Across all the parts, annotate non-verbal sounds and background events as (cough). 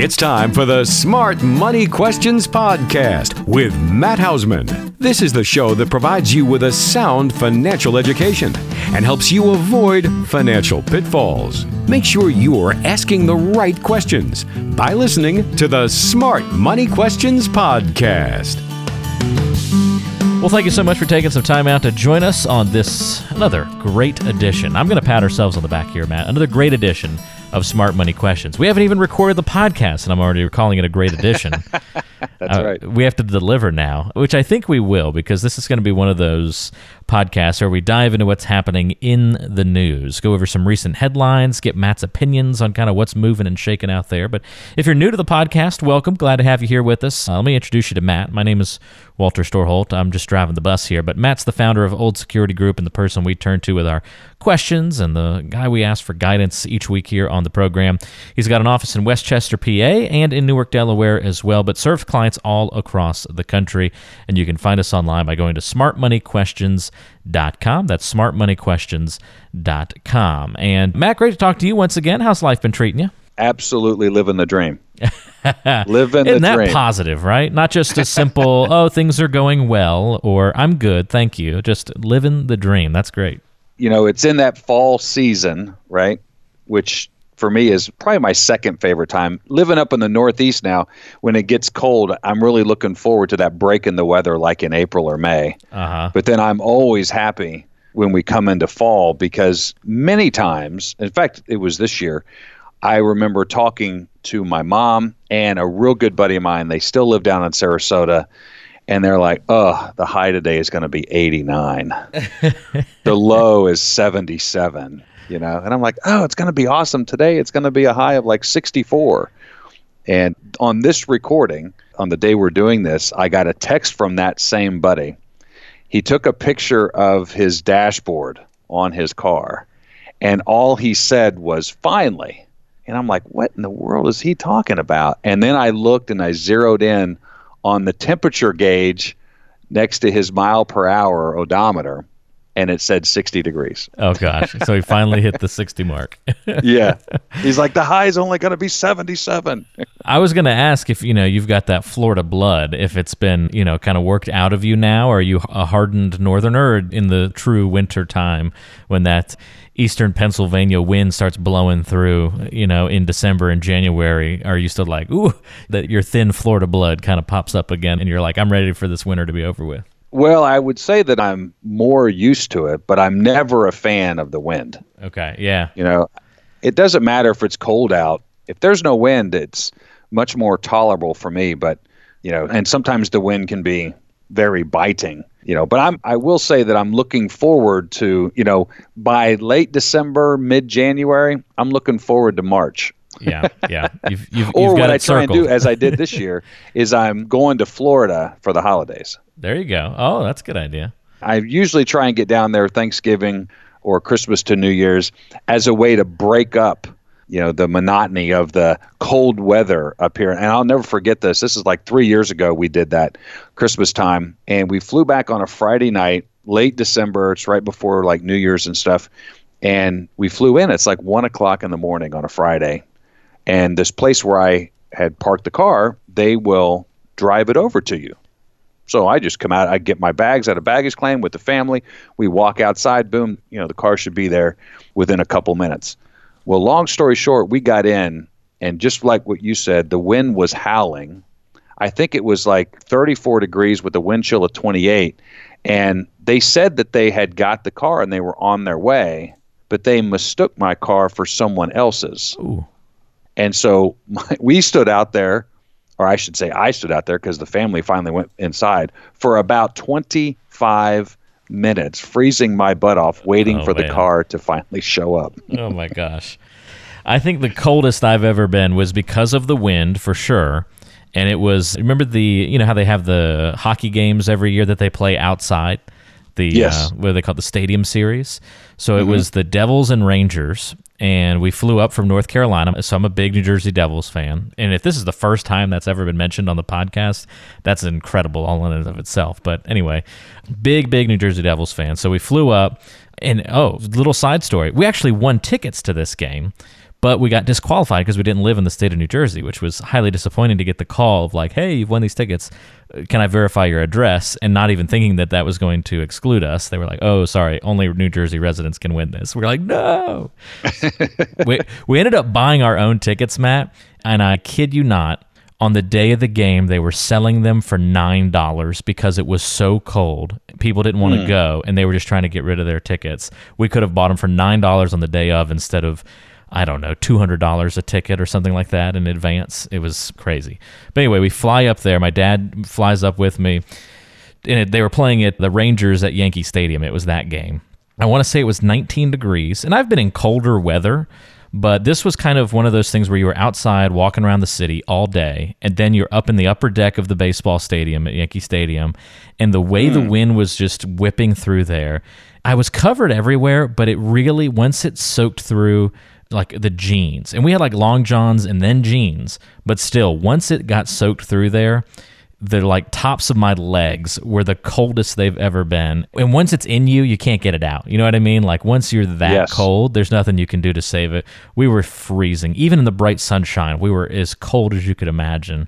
It's time for the Smart Money Questions Podcast with Matt Hausman. This is the show that provides you with a sound financial education and helps you avoid financial pitfalls. Make sure you are asking the right questions by listening to the Smart Money Questions Podcast. Well, thank you so much for taking some time out to join us on this another great edition. I'm going to pat ourselves on the back here, Matt. Another great edition of Smart Money Questions. We haven't even recorded the podcast, and I'm already calling it a great edition. (laughs) That's uh, right. We have to deliver now, which I think we will, because this is going to be one of those podcasts where we dive into what's happening in the news, go over some recent headlines, get Matt's opinions on kind of what's moving and shaking out there. But if you're new to the podcast, welcome. Glad to have you here with us. Uh, let me introduce you to Matt. My name is Walter Storholt. I'm just driving the bus here, but Matt's the founder of Old Security Group and the person we turn to with our questions and the guy we ask for guidance each week here on the program. He's got an office in West Chester, PA, and in Newark, Delaware as well, but serves clients all across the country. And you can find us online by going to smartmoneyquestions.com. That's smartmoneyquestions.com. And Matt, great to talk to you once again. How's life been treating you? Absolutely living the dream. (laughs) living Isn't the that dream. positive, right? Not just a (laughs) simple, oh, things are going well, or I'm good, thank you. Just living the dream. That's great. You know, it's in that fall season, right? Which for me is probably my second favorite time. Living up in the Northeast now, when it gets cold, I'm really looking forward to that break in the weather, like in April or May. Uh-huh. But then I'm always happy when we come into fall because many times, in fact, it was this year, I remember talking to my mom and a real good buddy of mine. They still live down in Sarasota. And they're like, oh, the high today is going to be 89. the low is 77 you know? And i'm like oh it's going to be awesome. Today it's going to be a high of like 64 and on this recording on the day we're doing this i got a text from that same buddy. He took a picture of his dashboard on his car and all he said was finally. And i'm like what in the world is he talking about? And then i looked and i zeroed in on the temperature gauge next to his mile per hour odometer and it said 60 degrees. Oh gosh. So he finally hit the 60 mark. (laughs) yeah. He's like the high is only going to be 77. I was going to ask if, you know, you've got that Florida blood, if it's been, you know, kind of worked out of you now or are you a hardened northerner in the true winter time when that eastern Pennsylvania wind starts blowing through, you know, in December and January, are you still like, ooh, that your thin Florida blood kind of pops up again and you're like, I'm ready for this winter to be over with? Well, I would say that I'm more used to it, but I'm never a fan of the wind. Okay, yeah. You know, it doesn't matter if it's cold out. If there's no wind, it's much more tolerable for me, but you know, and sometimes the wind can be very biting, you know, but I'm I will say that I'm looking forward to, you know, by late December, mid-January, I'm looking forward to March. Yeah, yeah. You've, you've, or you've what I try circled. and do, as I did this year, (laughs) is I'm going to Florida for the holidays. There you go. Oh, that's a good idea. I usually try and get down there Thanksgiving or Christmas to New Year's as a way to break up, you know, the monotony of the cold weather up here. And I'll never forget this. This is like three years ago we did that Christmas time, and we flew back on a Friday night, late December. It's right before like New Year's and stuff. And we flew in. It's like one o'clock in the morning on a Friday, and this place where I had parked the car, they will drive it over to you. So I just come out, I get my bags out of baggage claim with the family. We walk outside, boom, you know, the car should be there within a couple minutes. Well, long story short, we got in, and just like what you said, the wind was howling. I think it was like 34 degrees with a wind chill of 28. And they said that they had got the car and they were on their way, but they mistook my car for someone else's. Ooh. And so my, (laughs) we stood out there or I should say, I stood out there because the family finally went inside for about 25 minutes, freezing my butt off, waiting oh, for man. the car to finally show up. (laughs) oh my gosh. I think the coldest I've ever been was because of the wind, for sure. And it was, remember the, you know, how they have the hockey games every year that they play outside? The, yes. uh, what they call the stadium series. So it mm-hmm. was the Devils and Rangers, and we flew up from North Carolina. So I'm a big New Jersey Devils fan. And if this is the first time that's ever been mentioned on the podcast, that's incredible all in and of itself. But anyway, big, big New Jersey Devils fan. So we flew up, and oh, little side story. We actually won tickets to this game. But we got disqualified because we didn't live in the state of New Jersey, which was highly disappointing to get the call of like, "Hey, you've won these tickets. Uh, can I verify your address?" And not even thinking that that was going to exclude us. They were like, "Oh, sorry, only New Jersey residents can win this." We're like, "No." (laughs) we we ended up buying our own tickets, Matt, and I kid you not, on the day of the game, they were selling them for nine dollars because it was so cold. People didn't want to hmm. go, and they were just trying to get rid of their tickets. We could have bought them for nine dollars on the day of instead of, I don't know, two hundred dollars a ticket or something like that in advance. It was crazy. But anyway, we fly up there. My dad flies up with me, and it, they were playing at the Rangers at Yankee Stadium. It was that game. I want to say it was 19 degrees, and I've been in colder weather. But this was kind of one of those things where you were outside walking around the city all day, and then you're up in the upper deck of the baseball stadium at Yankee Stadium, and the way the hmm. wind was just whipping through there, I was covered everywhere, but it really, once it soaked through like the jeans, and we had like long johns and then jeans, but still, once it got soaked through there, the like tops of my legs were the coldest they've ever been. And once it's in you, you can't get it out. You know what I mean? Like once you're that Yes. cold, there's nothing you can do to save it. We were freezing. Even in the bright sunshine, we were as cold as you could imagine.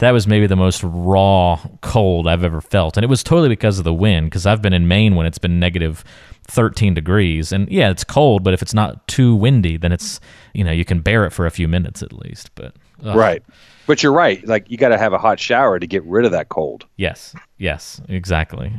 That was maybe the most raw cold I've ever felt. And it was totally because of the wind, because I've been in Maine when it's been negative 13 degrees. And yeah, it's cold, but if it's not too windy, then it's, you know, you can bear it for a few minutes at least. But ugh. Right. But you're right. Like you got to have a hot shower to get rid of that cold. Yes, yes, exactly.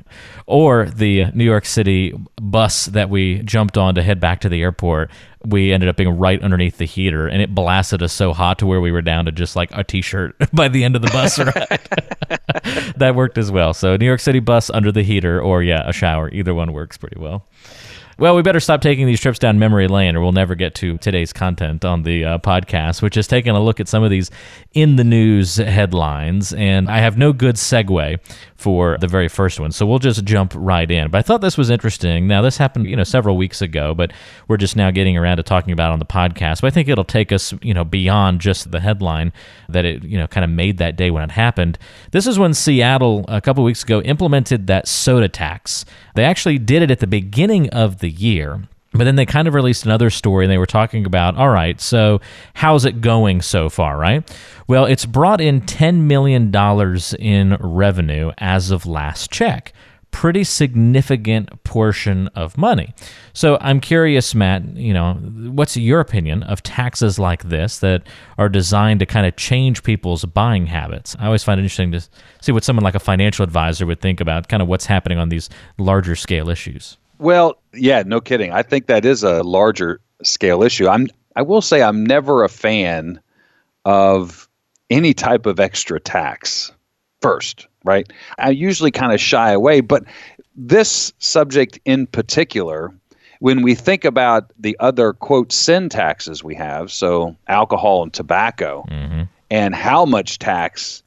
Or the New York City bus that we jumped on to head back to the airport, we ended up being right underneath the heater, and it blasted us so hot to where we were down to just like a t-shirt (laughs) by the end of the bus ride. (laughs) that worked as well. So New York City bus under the heater, or yeah, a shower. Either one works pretty well. Well, we better stop taking these trips down memory lane, or we'll never get to today's content on the uh, podcast, which is taking a look at some of these in the news headlines. And I have no good segue for the very first one, so we'll just jump right in. But I thought this was interesting. Now, this happened, you know, several weeks ago, but we're just now getting around to talking about on the podcast. But I think it'll take us, you know, beyond just the headline that it, you know, kind of made that day when it happened. This is when Seattle a couple weeks ago implemented that soda tax. They actually did it at the beginning of the year. But then they kind of released another story and they were talking about, all right, so how's it going so far, right? Well, it's brought in $10 million in revenue as of last check. Pretty significant portion of money. So I'm curious, Matt, you know, what's your opinion of taxes like this that are designed to kind of change people's buying habits? I always find it interesting to see what someone like a financial advisor would think about kind of what's happening on these larger scale issues. Well, yeah, no kidding. I think that is a larger scale issue. I'm I will say I'm never a fan of any type of extra tax first, right? I usually kind of shy away, but this subject in particular, when we think about the other quote sin taxes we have, so alcohol and tobacco, mm-hmm. and how much tax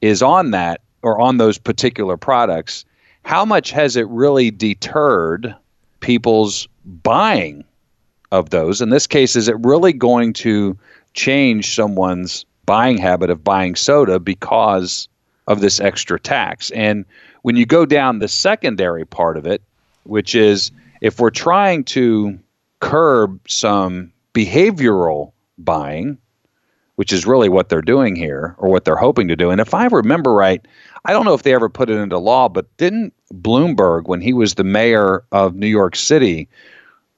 is on that or on those particular products, how much has it really deterred people's buying of those? In this case, is it really going to change someone's buying habit of buying soda because of this extra tax? And when you go down the secondary part of it, which is if we're trying to curb some behavioral buying, which is really what they're doing here or what they're hoping to do. And if I remember right, I don't know if they ever put it into law, but didn't Bloomberg, when he was the mayor of New York City,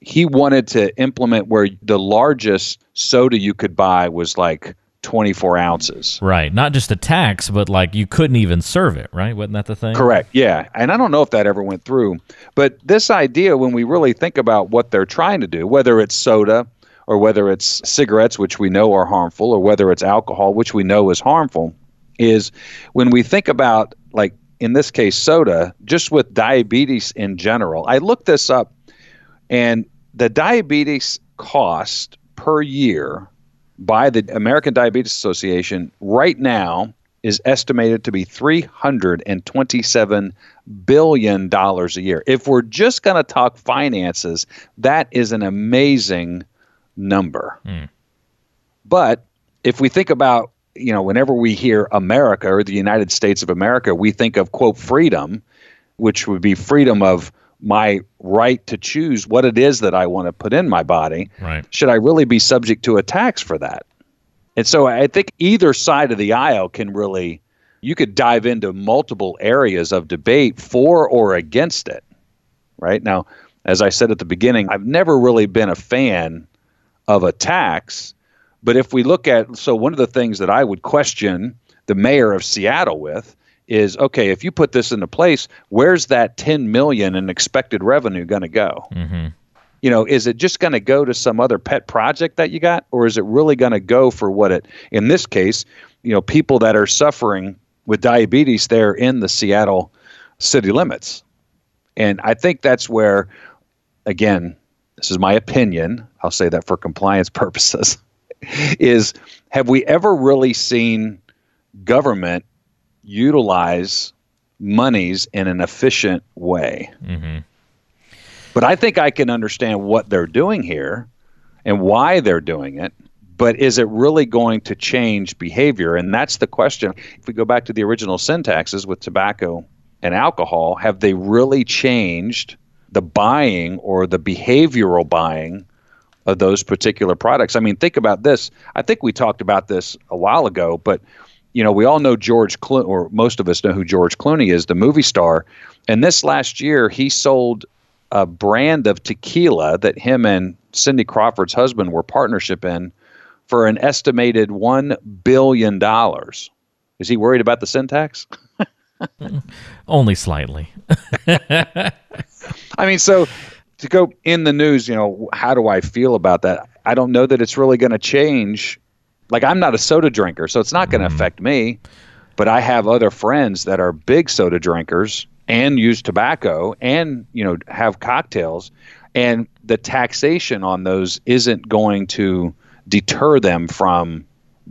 he wanted to implement where the largest soda you could buy was like 24 ounces. Right. Not just a tax, but like you couldn't even serve it, right? Wasn't that the thing? Correct. Yeah. And I don't know if that ever went through. But this idea, when we really think about what they're trying to do, whether it's soda or whether it's cigarettes, which we know are harmful, or whether it's alcohol, which we know is harmful, is when we think about, like in this case, soda, just with diabetes in general. I looked this up, and the diabetes cost per year by the American Diabetes Association right now is estimated to be $327 billion a year. If we're just going to talk finances, that is an amazing number. Hmm. But if we think about, you know, whenever we hear America or the United States of America, we think of, quote, freedom, which would be freedom of my right to choose what it is that I want to put in my body, Right. should I really be subject to a tax for that? And so I think either side of the aisle can really, you could dive into multiple areas of debate for or against it. Right now, as I said at the beginning, I've never really been a fan of a tax. But if we look at, so one of the things that I would question the mayor of Seattle with is okay, if you put this into place, where's that 10 million in expected revenue going to go? Mm-hmm. you know, is it just going to go to some other pet project that you got, or is it really going to go for what it? In this case, you know, people that are suffering with diabetes there in the Seattle city limits, and I think that's where, again, this is my opinion. I'll say that for compliance (laughs) purposes. is have we ever really seen government utilize monies in an efficient way? Mm-hmm. But I think I can understand what they're doing here and why they're doing it. But is it really going to change behavior? And that's the question. If we go back to the original sin taxes with tobacco and alcohol, have they really changed the buying or the behavioral buying of those particular products? I mean, think about this. I think we talked about this a while ago, but you know, we all know George Clooney, or most of us know who George Clooney is, the movie star. And this last year, he sold a brand of tequila that him and Cindy Crawford's husband were partnership in for an estimated one billion dollars. Is he worried about the sin tax? (laughs) Only slightly. (laughs) I mean, so to go in the news, you know, how do I feel about that? I don't know that it's really going to change. Like, I'm not a soda drinker, so it's not going to mm. affect me. But I have other friends that are big soda drinkers and use tobacco and, you know, have cocktails. And the taxation on those isn't going to deter them from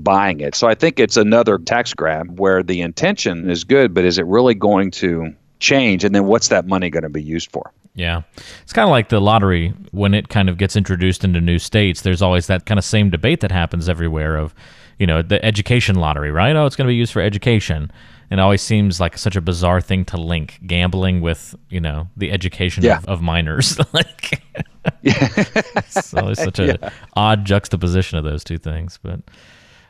buying it. So I think it's another tax grab where the intention is good, but is it really going to change? And then what's that money going to be used for? Yeah. It's kind of like the lottery when it kind of gets introduced into new states. There's always that kind of same debate that happens everywhere of, you know, the education lottery, right? Oh, it's going to be used for education. And it always seems like such a bizarre thing to link gambling with, you know, the education Yeah. of, of minors. (laughs) like, (laughs) it's always such a odd juxtaposition of those two things. But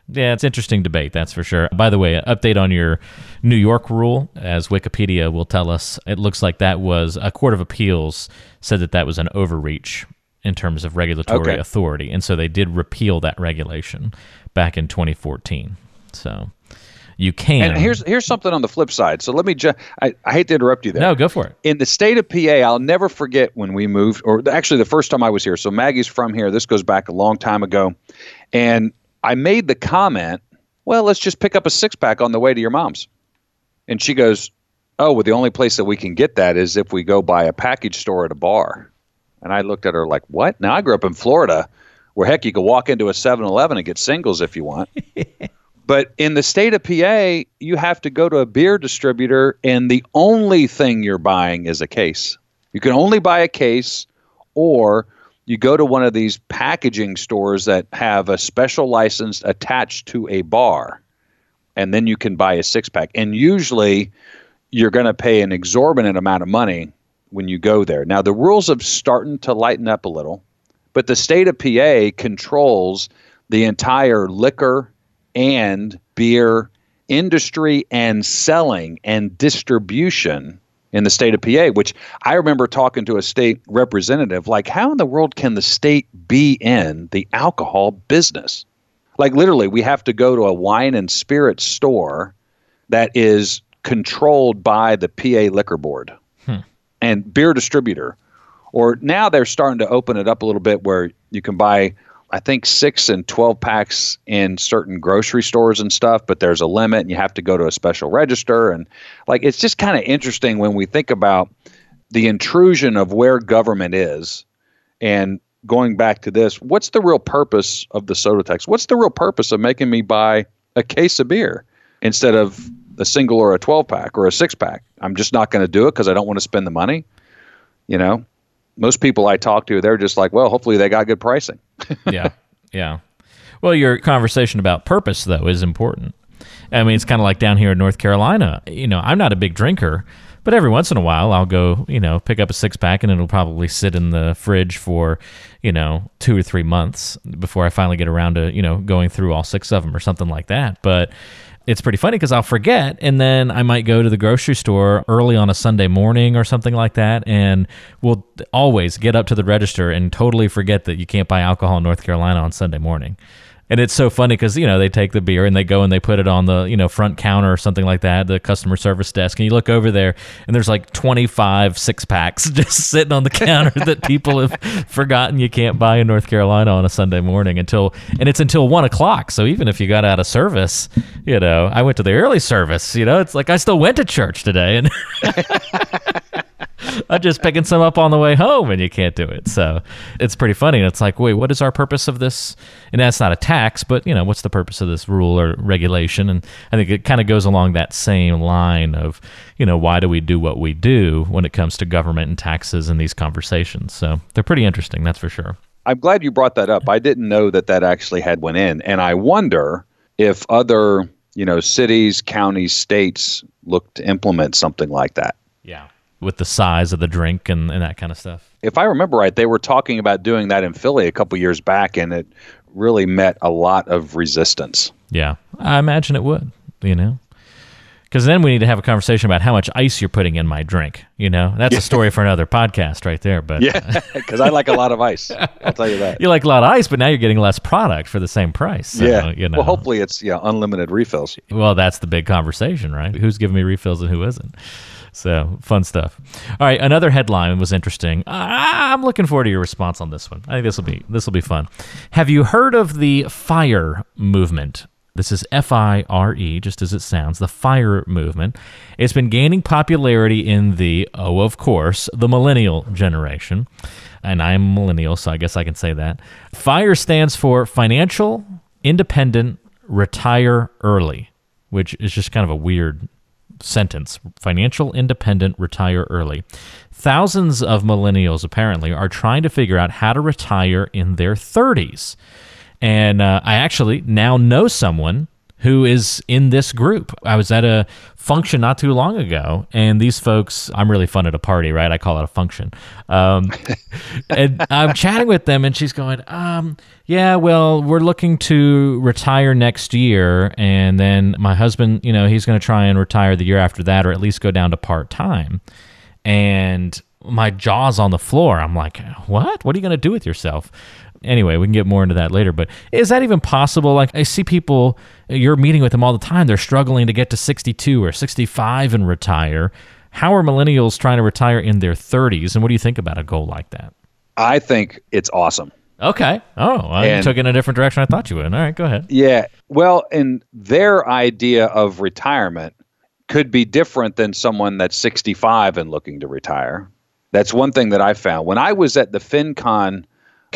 yeah, it's interesting debate, that's for sure. By the way, an update on your New York rule, as Wikipedia will tell us, it looks like that was a court of appeals said that that was an overreach in terms of regulatory Okay. authority, and so they did repeal that regulation back in 2014. So you can. And here's here's something on the flip side. So let me just I, I hate to interrupt you there. no, go for it. in the state of PA, I'll never forget when we moved, or actually the first time I was here. So Maggie's from here. This goes back a long time ago. And I made the comment, well, let's just pick up a six pack on the way to your mom's. And she goes, oh, well, the only place that we can get that is if we go by a package store at a bar. And I looked at her like, what? Now, I grew up in Florida where, heck, you could walk into a 7 Eleven and get singles if you want. (laughs) But in the state of PA, you have to go to a beer distributor, and the only thing you're buying is a case. You can only buy a case, or you go to one of these packaging stores that have a special license attached to a bar, and then you can buy a six pack. And usually, you're going to pay an exorbitant amount of money when you go there. Now, the rules have starting to lighten up a little, but the state of PA controls the entire liquor and beer industry and selling and distribution in the state of PA, which I remember talking to a state representative like, how in the world can the state be in the alcohol business? Like, literally, we have to go to a wine and spirit store that is controlled by the PA Liquor Board hmm. and beer distributor. Or now they're starting to open it up a little bit where you can buy, I think, six and 12 packs in certain grocery stores and stuff, but there's a limit and you have to go to a special register. And like, it's just kind of interesting when we think about the intrusion of where government is. And going back to this what's the real purpose of the soda tax? What's the real purpose of making me buy a case of beer instead of a single or a 12 pack or a six pack? I'm just not going to do it because i don't want to spend the money you know most people i talk to they're just like well hopefully they got good pricing (laughs) yeah, yeah. Well, your conversation about purpose though is important. I mean, it's kind of like down here in North Carolina. You know, I'm not a big drinker, But every once in a while, I'll go, you know, pick up a six pack and it'll probably sit in the fridge for, you know, two or three months before I finally get around to, you know, going through all six of them or something like that. But it's pretty funny because I'll forget, and then I might go to the grocery store early on a Sunday morning or something like that, and we'll always get up to the register and totally forget that you can't buy alcohol in North Carolina on Sunday morning. And it's so funny because you know they take the beer and they go and they put it on the you know front counter or something like that, the customer service desk, and you look over there and there's like 25 six packs (laughs) just sitting on the counter (laughs) that people have forgotten you can't buy in North Carolina on a Sunday morning until and it's until one o'clock. So even if you got out of service, you know, I went to the early service. You know, it's like I still went to church today and. (laughs) (laughs) I'm just picking some up on the way home, and you can't do it. So it's pretty funny. And it's like, wait, what is our purpose of this? And that's not a tax, but you know, what's the purpose of this rule or regulation? And I think it kind of goes along that same line of, you know, why do we do what we do when it comes to government and taxes and these conversations? So they're pretty interesting, that's for sure. I'm glad you brought that up. I didn't know that that actually had went in, and I wonder if other, you know, cities, counties, states look to implement something like that. Yeah with the size of the drink and, and that kind of stuff. If I remember right, they were talking about doing that in Philly a couple years back, and it really met a lot of resistance. Yeah, I imagine it would. You know, because then we need to have a conversation about how much ice you're putting in my drink. You know, that's a (laughs) story for another podcast right there. But yeah, (laughs) because I like a lot of ice. I'll tell you that. (laughs) You like a lot of ice, but now you're getting less product for the same price. So, yeah. You know. Well, hopefully it's yeah unlimited refills. Well, that's the big conversation, right? Who's giving me refills and who isn't? So fun stuff. All right, another headline was interesting. I'm looking forward to your response on this one. I think this will be this will be fun. Have you heard of the FIRE movement? This is F I R E, just as it sounds, the FIRE movement. It's been gaining popularity in the, oh, of course, the millennial generation. And I'm a millennial, so I guess I can say that. FIRE stands for Financial Independent Retire Early, which is just kind of a weird sentence financial independent retire early. Thousands of millennials apparently are trying to figure out how to retire in their 30s. And uh, I actually now know someone who is in this group. I was at a function not too long ago, and these folks, I'm really fun at a party, right? I call it a function. Um, (laughs) and I'm chatting with them, and she's going, um, Yeah, well, we're looking to retire next year. And then my husband, you know, he's going to try and retire the year after that, or at least go down to part time. And my jaw's on the floor. I'm like, What? What are you going to do with yourself? Anyway, we can get more into that later. But is that even possible? Like, I see people, you're meeting with them all the time. They're struggling to get to 62 or 65 and retire. How are millennials trying to retire in their 30s? And what do you think about a goal like that? I think it's awesome. Okay. Oh, I and, took it in a different direction I thought you would. All right, go ahead. Yeah. Well, and their idea of retirement could be different than someone that's 65 and looking to retire. That's one thing that I found. When I was at the FinCon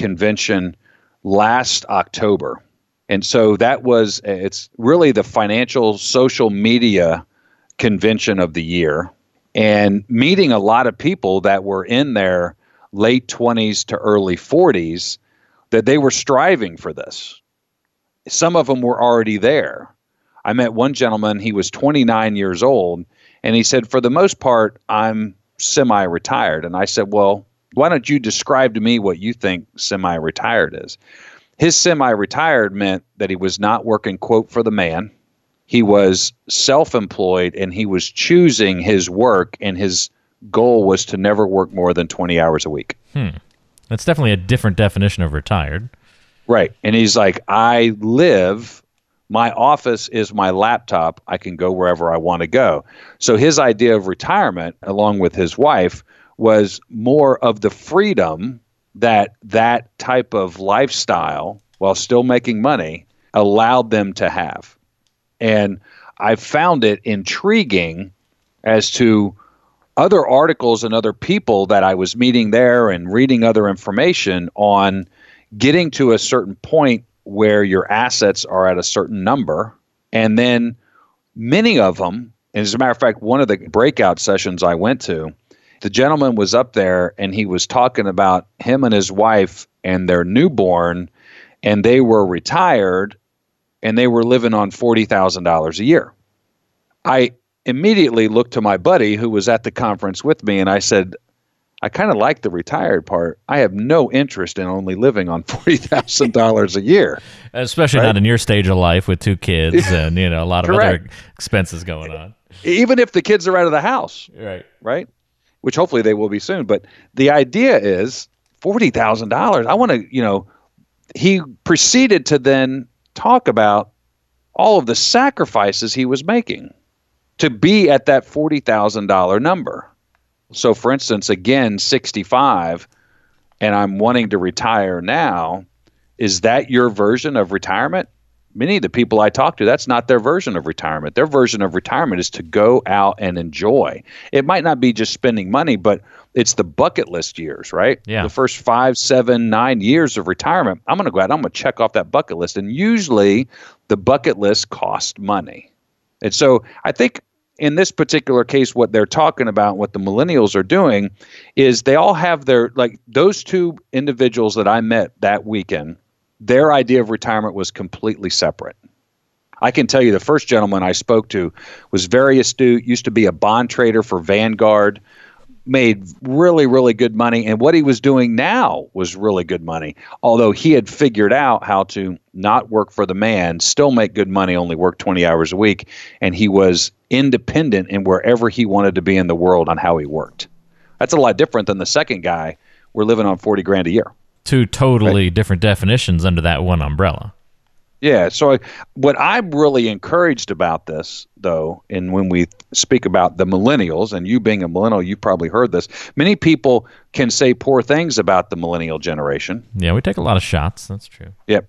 convention last October. And so that was, it's really the financial social media convention of the year. And meeting a lot of people that were in their late 20s to early 40s that they were striving for this. Some of them were already there. I met one gentleman, he was 29 years old, and he said, For the most part, I'm semi retired. And I said, Well, why don't you describe to me what you think semi retired is? His semi retired meant that he was not working, quote, for the man. He was self employed and he was choosing his work, and his goal was to never work more than 20 hours a week. Hmm. That's definitely a different definition of retired. Right. And he's like, I live, my office is my laptop. I can go wherever I want to go. So his idea of retirement, along with his wife, was more of the freedom that that type of lifestyle, while still making money, allowed them to have. And I found it intriguing as to other articles and other people that I was meeting there and reading other information on getting to a certain point where your assets are at a certain number. And then many of them, and as a matter of fact, one of the breakout sessions I went to, the gentleman was up there and he was talking about him and his wife and their newborn, and they were retired and they were living on $40,000 a year. I immediately looked to my buddy who was at the conference with me and I said, I kind of like the retired part. I have no interest in only living on forty thousand dollars a year, (laughs) especially right? not in your stage of life with two kids (laughs) and you know a lot of other expenses going on. Even if the kids are out of the house, right? Right, which hopefully they will be soon. But the idea is forty thousand dollars. I want to, you know, he proceeded to then talk about all of the sacrifices he was making to be at that forty thousand dollar number so, for instance, again, 65, and I'm wanting to retire now. Is that your version of retirement? Many of the people I talk to, that's not their version of retirement. Their version of retirement is to go out and enjoy. It might not be just spending money, but it's the bucket list years, right? Yeah. The first five, seven, nine years of retirement, I'm going to go out, I'm going to check off that bucket list. And usually the bucket list costs money. And so I think in this particular case, what they're talking about, what the millennials are doing, is they all have their like those two individuals that I met that weekend. Their idea of retirement was completely separate. I can tell you the first gentleman I spoke to was very astute, used to be a bond trader for Vanguard, made really, really good money. And what he was doing now was really good money. Although he had figured out how to not work for the man, still make good money, only work 20 hours a week. And he was independent in wherever he wanted to be in the world on how he worked. That's a lot different than the second guy. We're living on 40 grand a year. Two totally right? different definitions under that one umbrella. Yeah. So what I'm really encouraged about this, though, and when we speak about the millennials, and you being a millennial, you've probably heard this. Many people can say poor things about the millennial generation. Yeah, we take a lot of shots. That's true. Yep.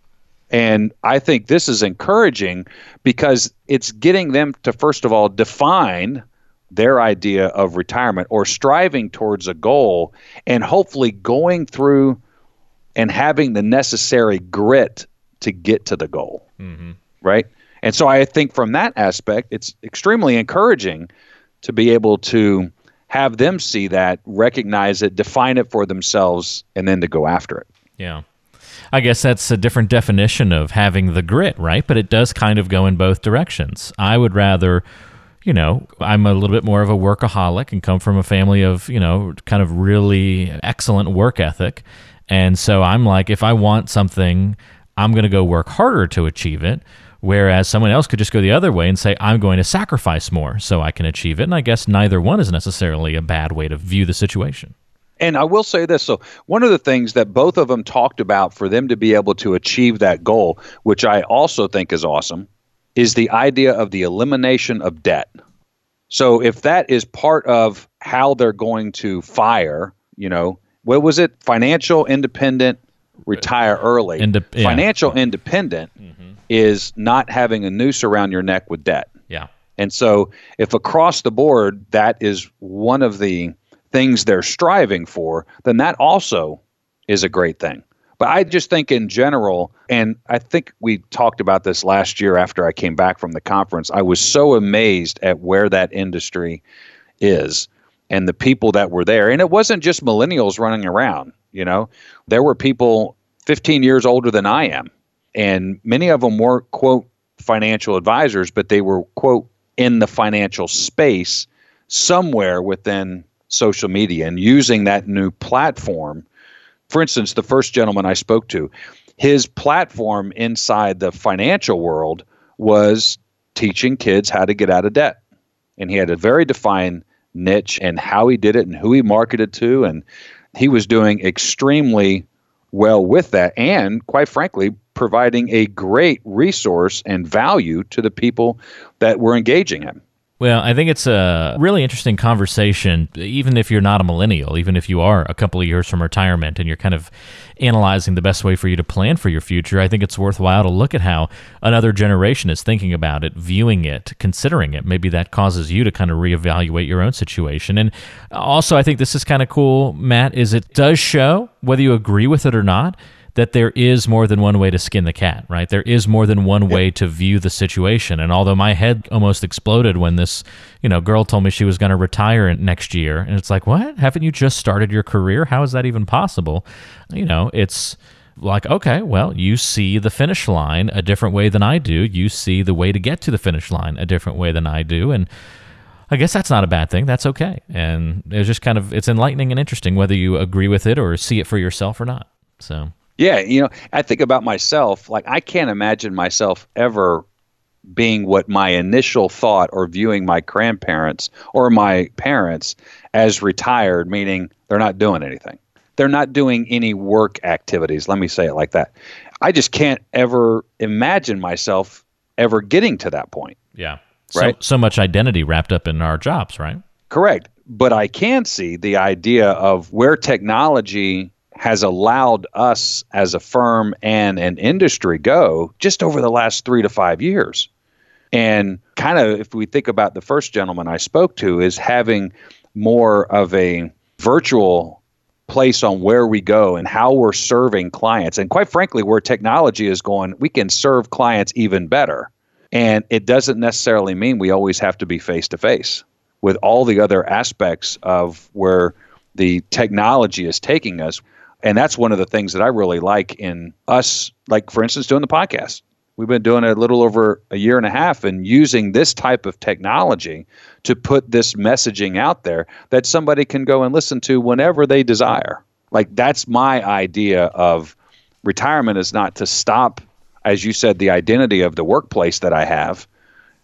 And I think this is encouraging because it's getting them to first of all define their idea of retirement or striving towards a goal, and hopefully going through and having the necessary grit to get to the goal. Mm-hmm. Right. And so I think from that aspect, it's extremely encouraging to be able to have them see that, recognize it, define it for themselves, and then to go after it. Yeah. I guess that's a different definition of having the grit, right? But it does kind of go in both directions. I would rather, you know, I'm a little bit more of a workaholic and come from a family of, you know, kind of really excellent work ethic. And so I'm like, if I want something I'm going to go work harder to achieve it. Whereas someone else could just go the other way and say, I'm going to sacrifice more so I can achieve it. And I guess neither one is necessarily a bad way to view the situation. And I will say this. So, one of the things that both of them talked about for them to be able to achieve that goal, which I also think is awesome, is the idea of the elimination of debt. So, if that is part of how they're going to fire, you know, what was it? Financial independent retire early. Yeah. Financial independent mm-hmm. is not having a noose around your neck with debt. Yeah. And so, if across the board that is one of the things they're striving for, then that also is a great thing. But I just think in general, and I think we talked about this last year after I came back from the conference, I was so amazed at where that industry is and the people that were there. And it wasn't just millennials running around. You know, there were people 15 years older than I am, and many of them weren't quote financial advisors, but they were quote in the financial space somewhere within social media and using that new platform. For instance, the first gentleman I spoke to, his platform inside the financial world was teaching kids how to get out of debt. And he had a very defined niche and how he did it and who he marketed to and he was doing extremely well with that and quite frankly providing a great resource and value to the people that were engaging him well, I think it's a really interesting conversation, even if you're not a millennial, even if you are a couple of years from retirement and you're kind of analyzing the best way for you to plan for your future. I think it's worthwhile to look at how another generation is thinking about it, viewing it, considering it. Maybe that causes you to kind of reevaluate your own situation. And also, I think this is kind of cool, Matt, is it does show, whether you agree with it or not, that there is more than one way to skin the cat, right? There is more than one way to view the situation. And although my head almost exploded when this, you know, girl told me she was going to retire next year, and it's like, what? Haven't you just started your career? How is that even possible? You know, it's like, okay, well, you see the finish line a different way than I do. You see the way to get to the finish line a different way than I do. And I guess that's not a bad thing. That's okay. And it's just kind of it's enlightening and interesting whether you agree with it or see it for yourself or not. So yeah, you know, I think about myself like I can't imagine myself ever being what my initial thought or viewing my grandparents or my parents as retired, meaning they're not doing anything. They're not doing any work activities. Let me say it like that. I just can't ever imagine myself ever getting to that point. Yeah. Right. So, so much identity wrapped up in our jobs, right? Correct. But I can see the idea of where technology has allowed us as a firm and an industry go just over the last three to five years. And kind of, if we think about the first gentleman I spoke to, is having more of a virtual place on where we go and how we're serving clients. And quite frankly, where technology is going, we can serve clients even better. And it doesn't necessarily mean we always have to be face to face with all the other aspects of where the technology is taking us. And that's one of the things that I really like in us, like, for instance, doing the podcast. We've been doing it a little over a year and a half and using this type of technology to put this messaging out there that somebody can go and listen to whenever they desire. Like that's my idea of retirement is not to stop as you said the identity of the workplace that I have.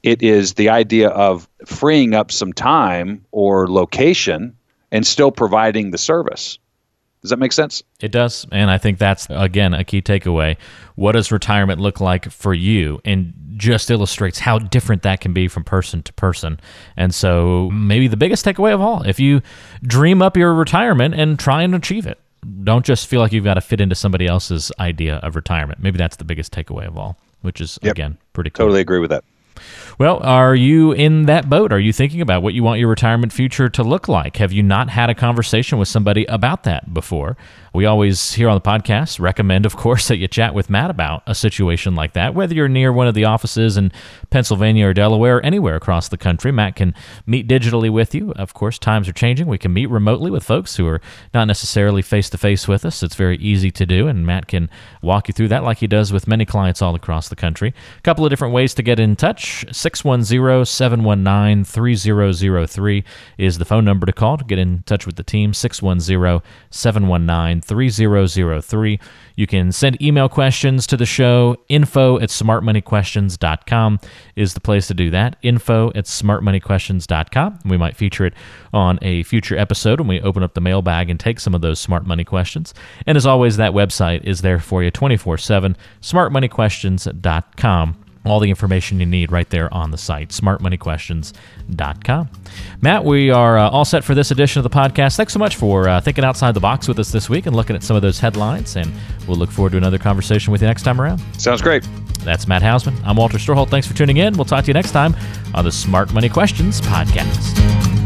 It is the idea of freeing up some time or location and still providing the service. Does that make sense? It does. And I think that's, again, a key takeaway. What does retirement look like for you? And just illustrates how different that can be from person to person. And so, maybe the biggest takeaway of all if you dream up your retirement and try and achieve it, don't just feel like you've got to fit into somebody else's idea of retirement. Maybe that's the biggest takeaway of all, which is, yep. again, pretty cool. Totally agree with that. Well, are you in that boat? Are you thinking about what you want your retirement future to look like? Have you not had a conversation with somebody about that before? We always here on the podcast recommend, of course, (laughs) that you chat with Matt about a situation like that. Whether you're near one of the offices in Pennsylvania or Delaware, or anywhere across the country, Matt can meet digitally with you. Of course, times are changing. We can meet remotely with folks who are not necessarily face to face with us. It's very easy to do, and Matt can walk you through that like he does with many clients all across the country. A couple of different ways to get in touch 610 719 3003 is the phone number to call to get in touch with the team. 610 719 3003. You can send email questions to the show. Info at smartmoneyquestions.com is the place to do that. Info at smartmoneyquestions.com. We might feature it on a future episode when we open up the mailbag and take some of those smart money questions. And as always, that website is there for you 24 7, smartmoneyquestions.com all the information you need right there on the site, smartmoneyquestions.com. Matt, we are uh, all set for this edition of the podcast. Thanks so much for uh, thinking outside the box with us this week and looking at some of those headlines. And we'll look forward to another conversation with you next time around. Sounds great. That's Matt Hausman. I'm Walter Storholt. Thanks for tuning in. We'll talk to you next time on the Smart Money Questions podcast.